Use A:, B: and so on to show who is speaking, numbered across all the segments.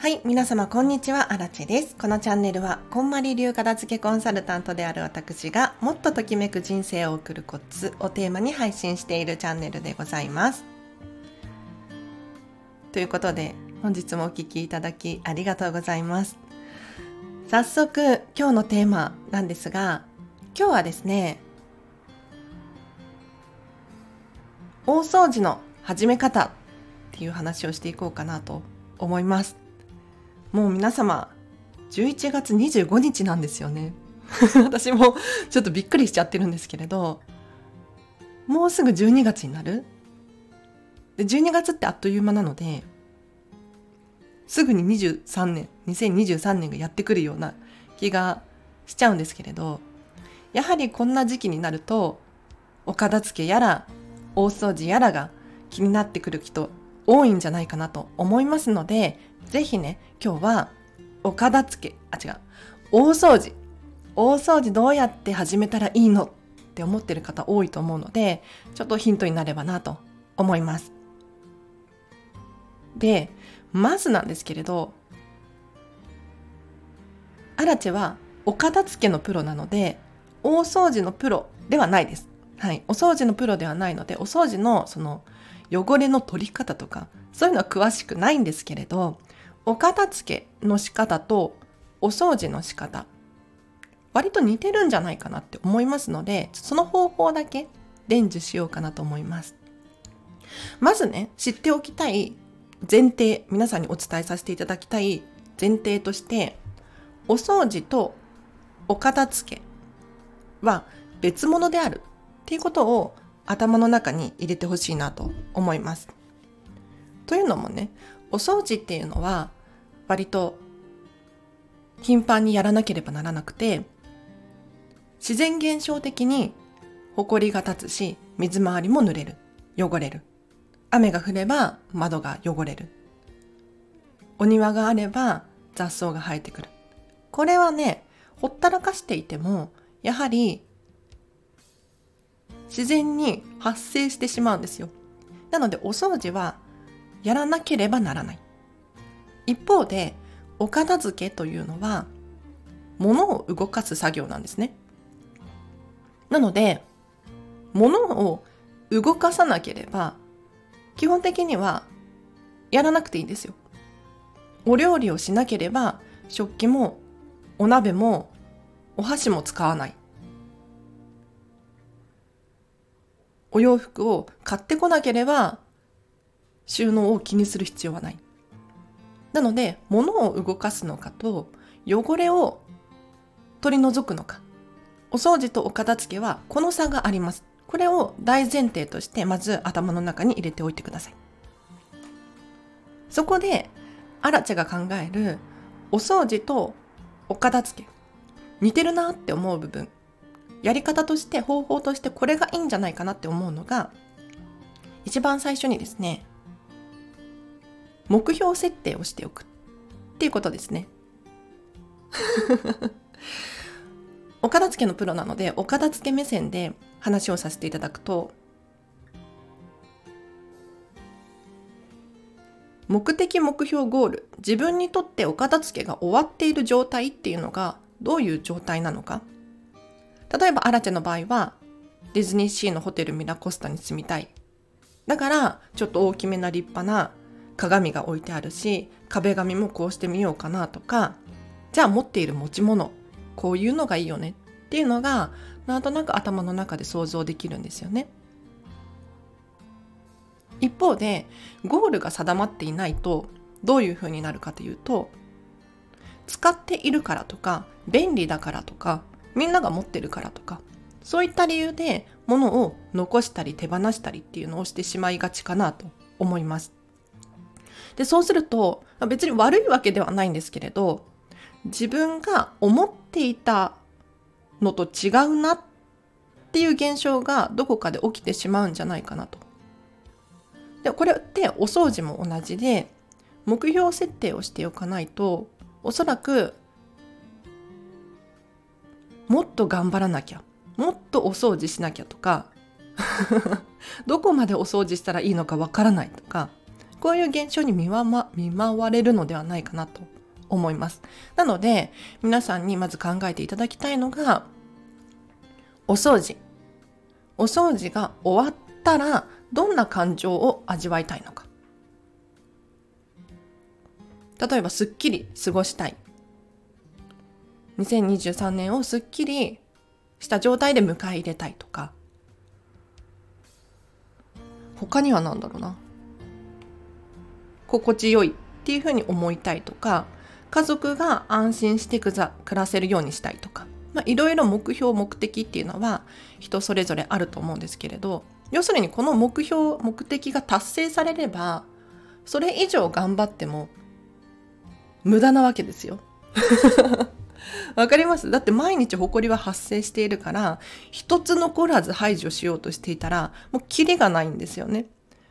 A: はい、皆様こんにちは、あらちです。このチャンネルは、こんまり流片付けコンサルタントである私が、もっとときめく人生を送るコツをテーマに配信しているチャンネルでございます。ということで、本日もお聴きいただきありがとうございます。早速、今日のテーマなんですが、今日はですね、大掃除の始め方っていう話をしていこうかなと思います。もう皆様、11月25日なんですよね。私もちょっとびっくりしちゃってるんですけれど、もうすぐ12月になる？で ?12 月ってあっという間なので、すぐに23年、2023年がやってくるような気がしちゃうんですけれど、やはりこんな時期になると、お片付けやら、大掃除やらが気になってくる人多いんじゃないかなと思いますので、ぜひね、今日はお片付け、あ、違う、大掃除。大掃除どうやって始めたらいいのって思ってる方多いと思うので、ちょっとヒントになればなと思います。で、まずなんですけれど、アラチェはお片付けのプロなので、大掃除のプロではないです。はい。お掃除のプロではないので、お掃除のその汚れの取り方とか、そういうのは詳しくないんですけれど、お片付けの仕方とお掃除の仕方、割と似てるんじゃないかなって思いますので、その方法だけ伝授しようかなと思います。まずね、知っておきたい前提、皆さんにお伝えさせていただきたい前提として、お掃除とお片付けは別物であるっていうことを頭の中に入れてほしいなと思います。というのもね、お掃除っていうのは割と頻繁にやらなければならなくて、自然現象的に埃が立つし、水回りも濡れる、汚れる。雨が降れば窓が汚れる。お庭があれば雑草が生えてくる。これはね、ほったらかしていても、やはり自然に発生してしまうんですよ。なのでお掃除はやらなければならない。一方で、お片付けというのは、物を動かす作業なんですね。なので、物を動かさなければ、基本的にはやらなくていいんですよ。お料理をしなければ、食器もお鍋もお箸も使わない。お洋服を買ってこなければ収納を気にする必要はない。なので、物を動かすのかと汚れを取り除くのか。お掃除とお片付けはこの差があります。これを大前提としてまず頭の中に入れておいてください。そこで、アラチェが考えるお掃除とお片付け、似てるなって思う部分、やり方として方法としてこれがいいんじゃないかなって思うのが、一番最初にですね、目標設定をしておくっていうことですね。お片付けのプロなので、お片付け目線で話をさせていただくと、目的目標ゴール、自分にとってお片付けが終わっている状態っていうのがどういう状態なのか。例えば、アラチェの場合は、ディズニーシーのホテルミラコスタに住みたい。だから、ちょっと大きめな立派な鏡が置いてあるし壁紙もこうしてみようかなとかじゃあ持っている持ち物こういうのがいいよねっていうのがなんとなく頭の中で想像できるんですよね。一方でゴールが定まっていないとどういうふうになるかというと使っているからとか便利だからとかみんなが持ってるからとかそういった理由で物を残したり手放したりっていうのをしてしまいがちかなと思います。で、そうすると、別に悪いわけではないんですけれど、自分が思っていたのと違うなっていう現象がどこかで起きてしまうんじゃないかなと。で、これってお掃除も同じで、目標設定をしておかないと、おそらく、もっと頑張らなきゃ、もっとお掃除しなきゃとか、どこまでお掃除したらいいのかわからないとか、こういう現象に見わ、ま、見舞われるのではないかなと思います。なので、皆さんにまず考えていただきたいのが、お掃除。お掃除が終わったら、どんな感情を味わいたいのか。例えば、すっきり過ごしたい。2023年をすっきりした状態で迎え入れたいとか。他には何だろうな。心地よいっていうふうに思いたいとか、家族が安心して暮らせるようにしたいとか、いろいろ目標目的っていうのは人それぞれあると思うんですけれど要するにこの目標目的が達成されればそれ以上頑張っても無駄なわけですよ。わかります？だって毎日埃は発生しているから一つ残らず排除しようとしていたらもうキリがないんですよね。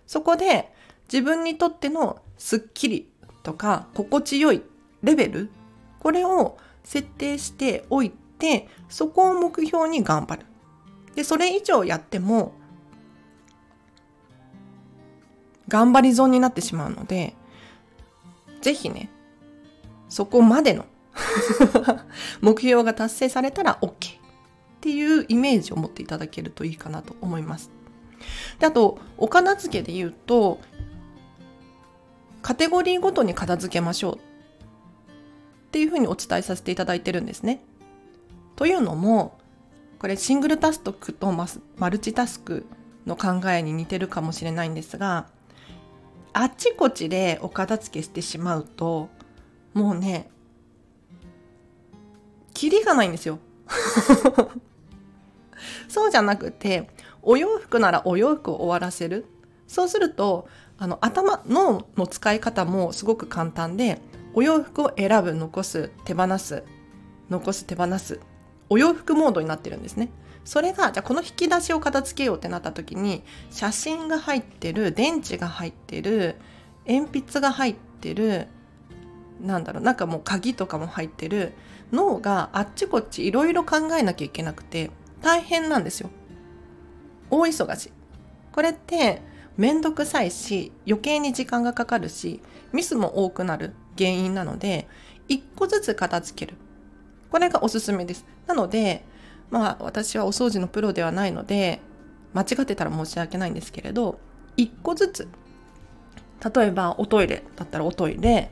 A: そこで自分にとってのスッキリとか心地よいレベルこれを設定しておいてそこを目標に頑張る。でそれ以上やっても頑張り損になってしまうので是非ねそこまでの 目標が達成されたら OK っていうイメージを持っていただけるといいかなと思います。であとお片付けで言うとカテゴリーごとに片付けましょうっていうふうにお伝えさせていただいてるんですね。というのもこれシングルタスクとマルチタスクの考えに似てるかもしれないんですがあっちこちでお片付けしてしまうともうねキリがないんですよ。そうじゃなくてお洋服ならお洋服を終わらせるそうするとあの頭脳の使い方もすごく簡単でお洋服を選ぶ残す手放す残す手放すお洋服モードになってるんですね。それがじゃあこの引き出しを片付けようってなった時に写真が入ってる電池が入ってる鉛筆が入ってるなんだろうなんかもう鍵とかも入ってる脳があっちこっちいろいろ考えなきゃいけなくて大変なんですよ。大忙し。これってめんどくさいし余計に時間がかかるしミスも多くなる原因なので、一個ずつ片付ける。これがおすすめです。なので、まあ私はお掃除のプロではないので、間違ってたら申し訳ないんですけれど、一個ずつ。例えばおトイレだったらおトイレ、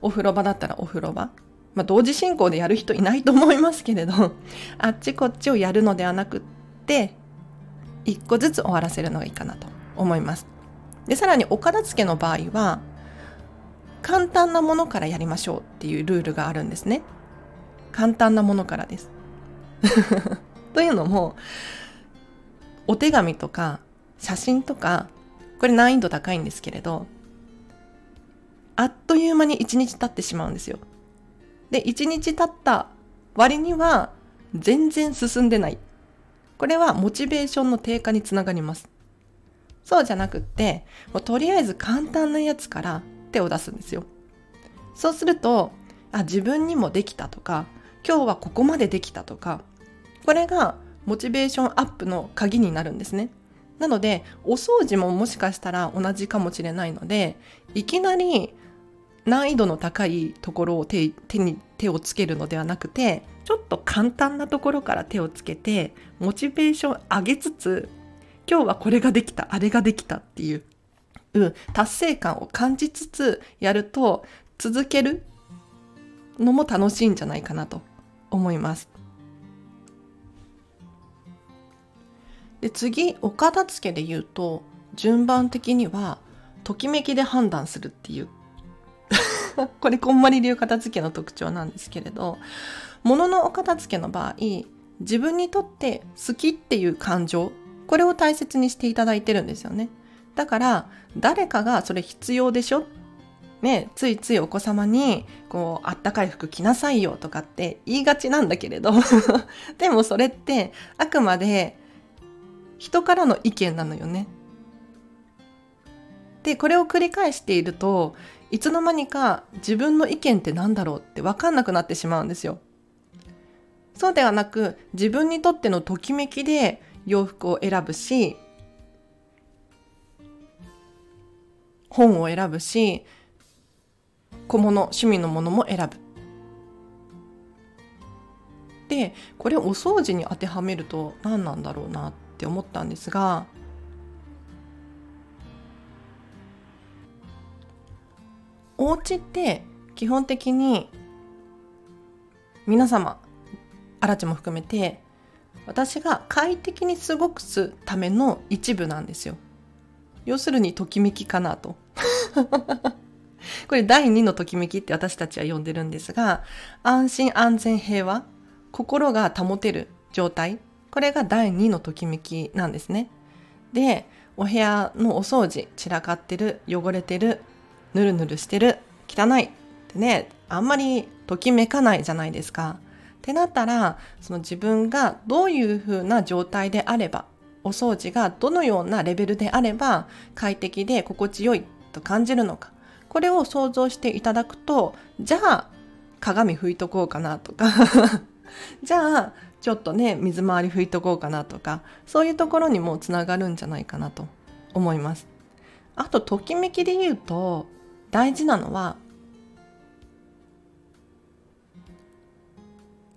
A: お風呂場だったらお風呂場。まあ同時進行でやる人いないと思いますけれど、あっちこっちをやるのではなくって、一個ずつ終わらせるのがいいかなと思います。で、さらにお片付けの場合は、簡単なものからやりましょうっていうルールがあるんですね。簡単なものからです。というのも、お手紙とか写真とか、これ難易度高いんですけれど、あっという間に一日経ってしまうんですよ。で、一日経った割には全然進んでない。これはモチベーションの低下につながります。そうじゃなくって、もうとりあえず簡単なやつから手を出すんですよ。そうすると、あ、自分にもできたとか、今日はここまでできたとか、これがモチベーションアップの鍵になるんですね。なので、お掃除ももしかしたら同じかもしれないので、いきなり難易度の高いところを手手に手をつけるのではなくて、ちょっと簡単なところから手をつけて、モチベーション上げつつ、今日はこれができた、あれができたっていううん達成感を感じつつやると続けるのも楽しいんじゃないかなと思います。で次お片付けで言うと順番的にはときめきで判断するっていう これこんまり流片付けの特徴なんですけれど物のお片付けの場合自分にとって好きっていう感情これを大切にしていただいてるんですよね。だから誰かがそれ必要でしょ？ね、ついついお子様に、こう、あったかい服着なさいよとかって言いがちなんだけれど でもそれって、あくまで人からの意見なのよね。で、これを繰り返していると、いつの間にか自分の意見って何だろうって分かんなくなってしまうんですよ。そうではなく、自分にとってのときめきで洋服を選ぶし、本を選ぶし小物趣味のものも選ぶでこれお掃除に当てはめると何なんだろうなって思ったんですがお家って基本的に皆様あらちも含めて私が快適に過ごすための一部なんですよ。要するにときめきかなと。これ第2のときめきって私たちは呼んでるんですが安心安全平和心が保てる状態。これが第2のときめきなんですね。でお部屋のお掃除散らかってる汚れてるぬるぬるしてる。汚い。ってねあんまりときめかないじゃないですか。ってなったらその自分がどういう風な状態であればお掃除がどのようなレベルであれば快適で心地よいと感じるのか。これを想像していただくとじゃあ鏡拭いとこうかなとか。じゃあちょっとね水回り拭いとこうかなとか。そういうところにもつながるんじゃないかなと思います。あとときめきで言うと大事なのは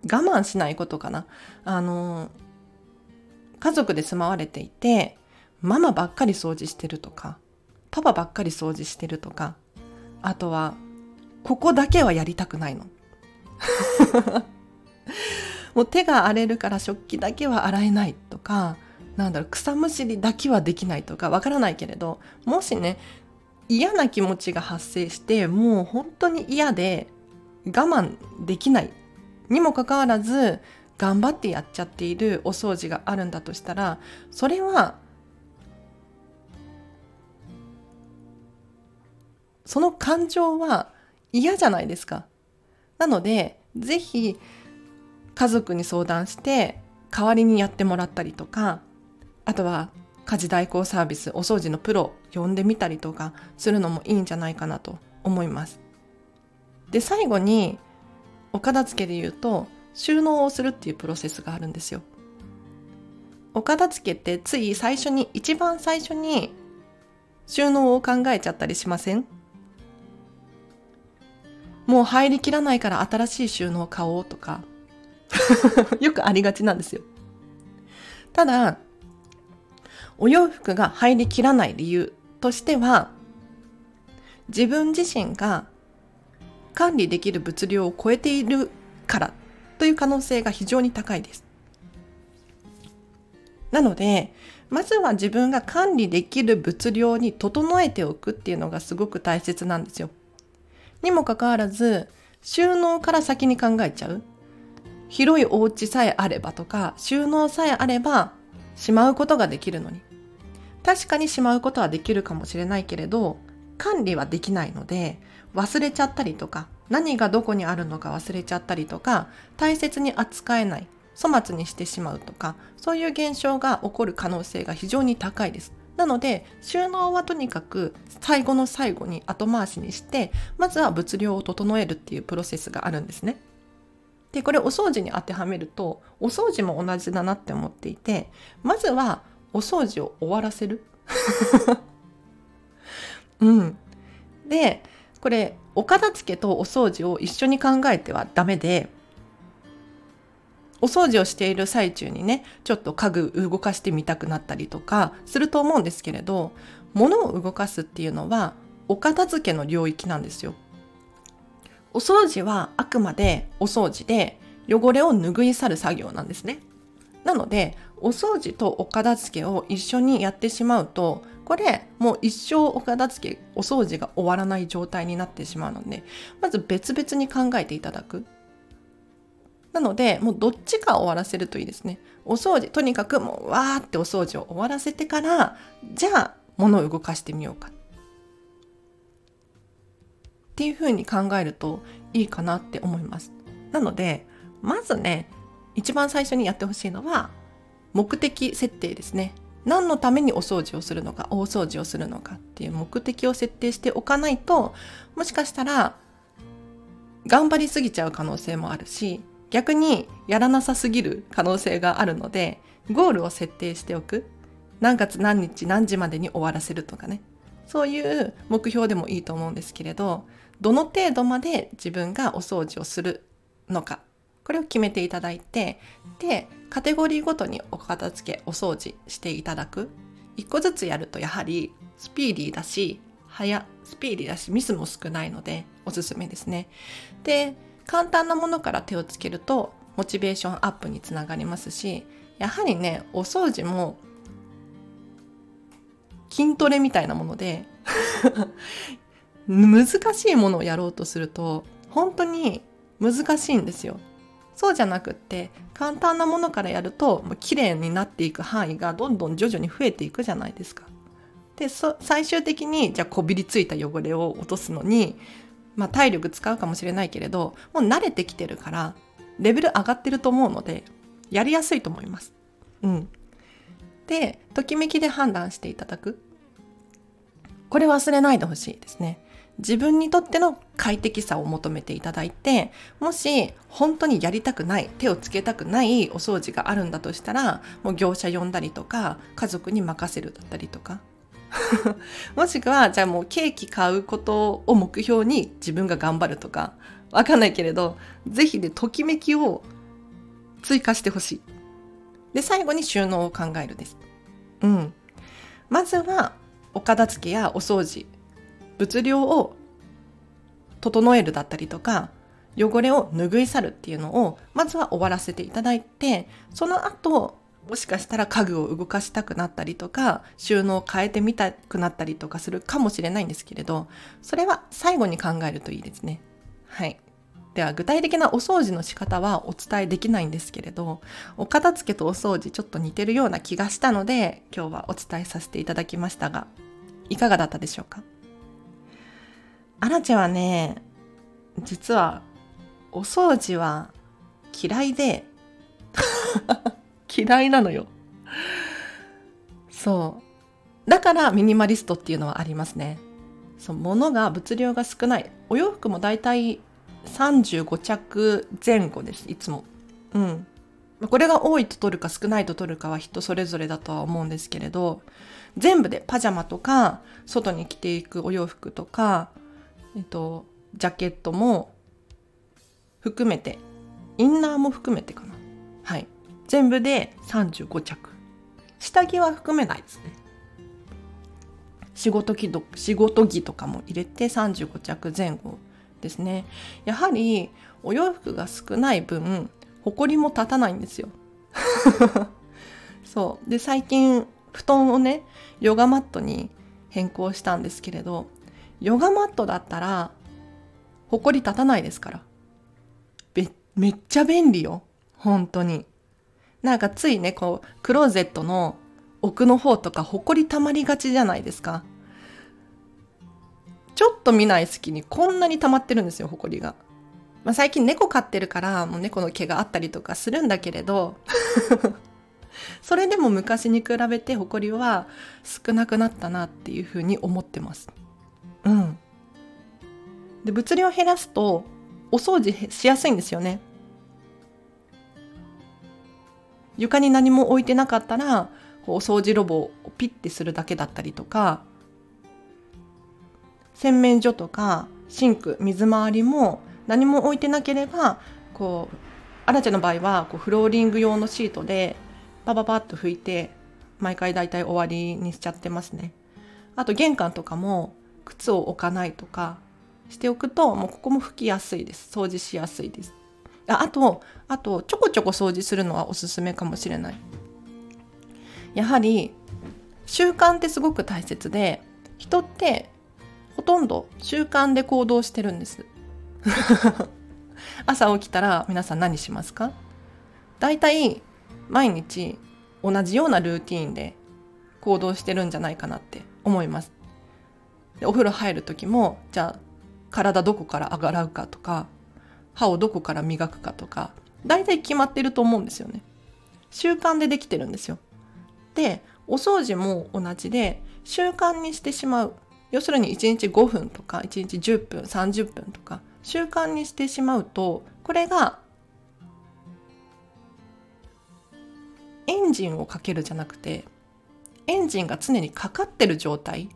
A: 我慢しないことかな。あの家族で住まわれていてママばっかり掃除してるとかパパばっかり掃除してるとかあとはここだけはやりたくないの。もう手が荒れるから食器だけは洗えないとかなんだろう草むしりだけはできないとかわからないけれどもしね嫌な気持ちが発生してもう本当に嫌で我慢できないにもかかわらず頑張ってやっちゃっているお掃除があるんだとしたらそれはその感情は嫌じゃないですか。なのでぜひ家族に相談して代わりにやってもらったりとかあとは家事代行サービスお掃除のプロ呼んでみたりとかするのもいいんじゃないかなと思います。で最後にお片付けで言うと収納をするっていうプロセスがあるんですよ。お片付けってつい最初に一番最初に収納を考えちゃったりしません？もう入りきらないから新しい収納を買おうとか よくありがちなんですよ。ただ、お洋服が入りきらない理由としては、自分自身が管理できる物量を超えているからという可能性が非常に高いです。なので、まずは自分が管理できる物量に整えておくっていうのがすごく大切なんですよ。にもかかわらず収納から先に考えちゃう広いお家さえあればとか収納さえあればしまうことができるのに確かにしまうことはできるかもしれないけれど管理はできないので忘れちゃったりとか何がどこにあるのか忘れちゃったりとか大切に扱えない粗末にしてしまうとかそういう現象が起こる可能性が非常に高いですなので収納はとにかく最後の最後に後回しにしてまずは物量を整えるっていうプロセスがあるんですね。でこれお掃除に当てはめるとお掃除も同じだなって思っていてまずはお掃除を終わらせる？うん。でこれお片付けとお掃除を一緒に考えてはダメでお掃除をしている最中にねちょっと家具動かしてみたくなったりとかすると思うんですけれど物を動かすっていうのはお片付けの領域なんですよ。お掃除はあくまでお掃除で汚れを拭い去る作業なんですね。なのでお掃除とお片付けを一緒にやってしまうとこれもう一生お片付けお掃除が終わらない状態になってしまうのでまず別々に考えていただくなので、もうどっちか終わらせるといいですね。お掃除、とにかくもうわーってお掃除を終わらせてから、じゃあ物を動かしてみようか。っていうふうに考えるといいかなって思います。なので、まずね、一番最初にやってほしいのは、目的設定ですね。何のためにお掃除をするのか、大掃除をするのかっていう目的を設定しておかないと、もしかしたら、頑張りすぎちゃう可能性もあるし、逆にやらなさすぎる可能性があるのでゴールを設定しておく。何月何日何時までに終わらせるとかね。そういう目標でもいいと思うんですけれどどの程度まで自分がお掃除をするのか。これを決めていただいてでカテゴリーごとにお片付けお掃除していただく一個ずつやるとやはりスピーディーだし早スピーディーだしミスも少ないのでおすすめですねで簡単なものから手をつけるとモチベーションアップにつながりますしやはりねお掃除も筋トレみたいなもので 難しいものをやろうとすると本当に難しいんですよ。そうじゃなくって簡単なものからやるともう綺麗になっていく範囲がどんどん徐々に増えていくじゃないですか。で最終的にじゃあこびりついた汚れを落とすのに、まあ、体力使うかもしれないけれどもう慣れてきてるからレベル上がってると思うのでやりやすいと思います。うん。でときめきで判断していただくこれ忘れないでほしいですね。自分にとっての快適さを求めていただいてもし本当にやりたくない手をつけたくないお掃除があるんだとしたらもう業者呼んだりとか家族に任せるだったりとか。もしくはじゃあもうケーキ買うことを目標に自分が頑張るとか。わかんないけれど是非でときめきを追加してほしい。で最後に収納を考えるです。うん。まずはお片付けやお掃除物量を整えるだったりとか汚れを拭い去るっていうのをまずは終わらせていただいてその後もしかしたら家具を動かしたくなったりとか収納を変えてみたくなったりとかするかもしれないんですけれどそれは最後に考えるといいですね。はいでは具体的なお掃除の仕方はお伝えできないんですけれどお片付けとお掃除ちょっと似てるような気がしたので今日はお伝えさせていただきましたがいかがだったでしょうか？アラチェはね、実はお掃除は嫌いで 嫌いなのよ。そう。だからミニマリストっていうのはありますね。そう、物が物量が少ない。お洋服もだいたい35着前後です、いつも。うん。これが多いと取るか少ないと取るかは人それぞれだとは思うんですけれど、全部でパジャマとか、外に着ていくお洋服とか、えっと、ジャケットも含めてインナーも含めてかな。はい。全部で35着。下着は含めないですね。仕事着と仕事着とかも入れて35着前後ですね。やはりお洋服が少ない分埃も立たないんですよ。そう。で最近布団をねヨガマットに変更したんですけれどヨガマットだったら、ほこり立たないですから。め、めっちゃ便利よ。本当に。なんかついね、こう、クローゼットの奥の方とか、ほこり溜まりがちじゃないですか。ちょっと見ない隙にこんなに溜まってるんですよ、ほこりが。まあ、最近猫飼ってるから、もう猫の毛があったりとかするんだけれど、それでも昔に比べてほこりは少なくなったなっていうふうに思ってます。で、物量を減らすと、お掃除しやすいんですよね。床に何も置いてなかったら、お掃除ロボをピッてするだけだったりとか、洗面所とかシンク、水回りも何も置いてなければ、こう、アラチェの場合はこうフローリング用のシートでパパパッと拭いて毎回だいたい終わりにしちゃってますね。あと玄関とかも靴を置かないとかしておくともうここも拭きやすいです。掃除しやすいです。ああとあとちょこちょこ掃除するのはおすすめかもしれない。やはり習慣ってすごく大切で人ってほとんど習慣で行動してるんです。朝起きたら皆さん何しますか？だいたい毎日同じようなルーティーンで行動してるんじゃないかなって思います。でお風呂入る時もじゃあ体どこから洗うかとか歯をどこから磨くかとか大体決まってると思うんですよね。習慣でできてるんですよ。でお掃除も同じで習慣にしてしまう。要するに1日5分とか1日10分30分とか習慣にしてしまうとこれがエンジンをかけるじゃなくてエンジンが常にかかってる状態。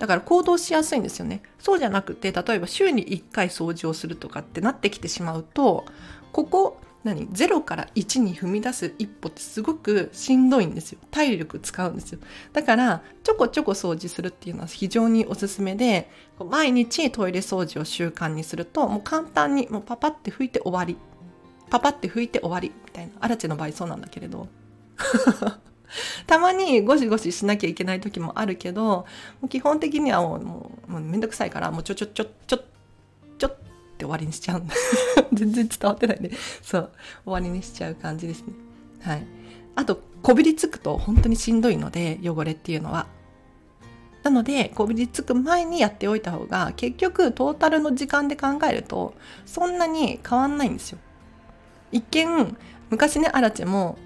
A: だから行動しやすいんですよね。そうじゃなくて例えば週に1回掃除をするとかってなってきてしまうとここ何0から1に踏み出す一歩ってすごくしんどいんですよ。体力使うんですよ。だからちょこちょこ掃除するっていうのは非常におすすめで毎日トイレ掃除を習慣にするともう簡単にもうパパって拭いて終わり。パパって拭いて終わりみたいな。アラチェの場合そうなんだけれど。たまにゴシゴシしなきゃいけない時もあるけど基本的にはもうもうもうめんどくさいからもうちょちょちょちょちょって終わりにしちゃう 全然伝わってないね。そう。終わりにしちゃう感じですね。はい。あとこびりつくと本当にしんどいので汚れっていうのは。なのでこびりつく前にやっておいた方が結局トータルの時間で考えるとそんなに変わんないんですよ。一見昔ねアラチも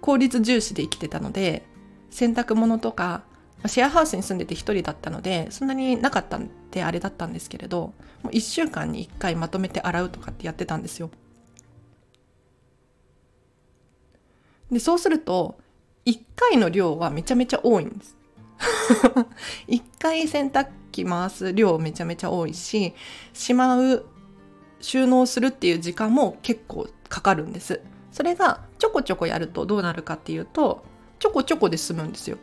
A: 効率重視で生きてたので洗濯物とかシェアハウスに住んでて1人だったのでそんなになかったんであれだったんですけれどもう1週間に1回まとめて洗うとかってやってたんですよ。でそうすると1回の量はめちゃめちゃ多いんです。1回洗濯機回す量めちゃめちゃ多いししまう収納するっていう時間も結構かかるんです。それがちょこちょこやるとどうなるかっていうとちょこちょこで済むんですよ。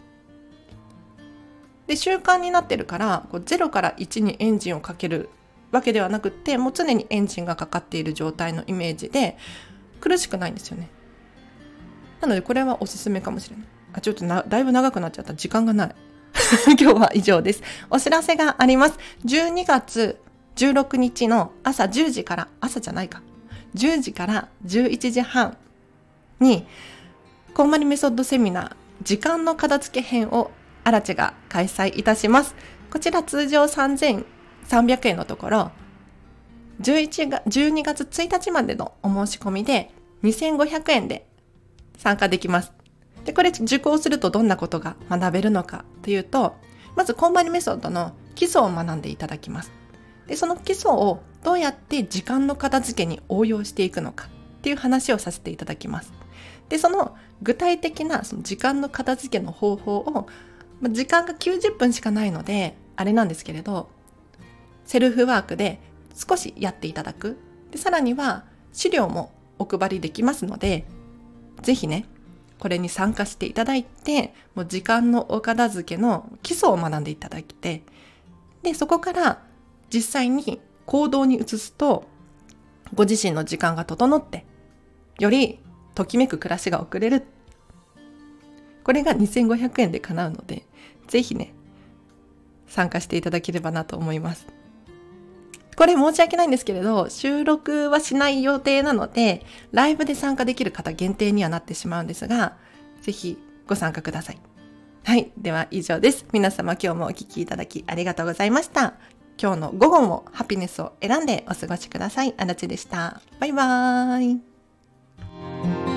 A: で習慣になってるからこう0から1にエンジンをかけるわけではなくてもう常にエンジンがかかっている状態のイメージで苦しくないんですよね。なのでこれはおすすめかもしれない。あちょっとなだいぶ長くなっちゃった時間がない。今日は以上です。お知らせがあります。12月16日の朝10時から朝じゃないか10時から11時半にこんまりメソッドセミナー時間の片付け編をアラチが開催いたします。こちら通常3300円のところ11が12月1日までのお申し込みで2500円で参加できます。で、これ受講するとどんなことが学べるのかというと、まずコンバリメソッドの基礎を学んでいただきます。で、その基礎をどうやって時間の片付けに応用していくのかっていう話をさせていただきます。で、その具体的なその時間の片付けの方法を、まあ時間が90分しかないので、あれなんですけれど、セルフワークで少しやっていただく。で、さらには資料もお配りできますので、ぜひね、これに参加していただいて、もう時間のお片付けの基礎を学んでいただいて、で、そこから実際に行動に移すと、ご自身の時間が整って、よりときめく暮らしが送れる。これが2500円で叶うので、ぜひね、参加していただければなと思います。これ申し訳ないんですけれど、収録はしない予定なので、ライブで参加できる方限定にはなってしまうんですが、ぜひご参加ください。はい。では以上です。皆様今日もお聴きいただきありがとうございました。今日の午後もハピネスを選んでお過ごしください。あらちでした。バイバーイ。Thank you.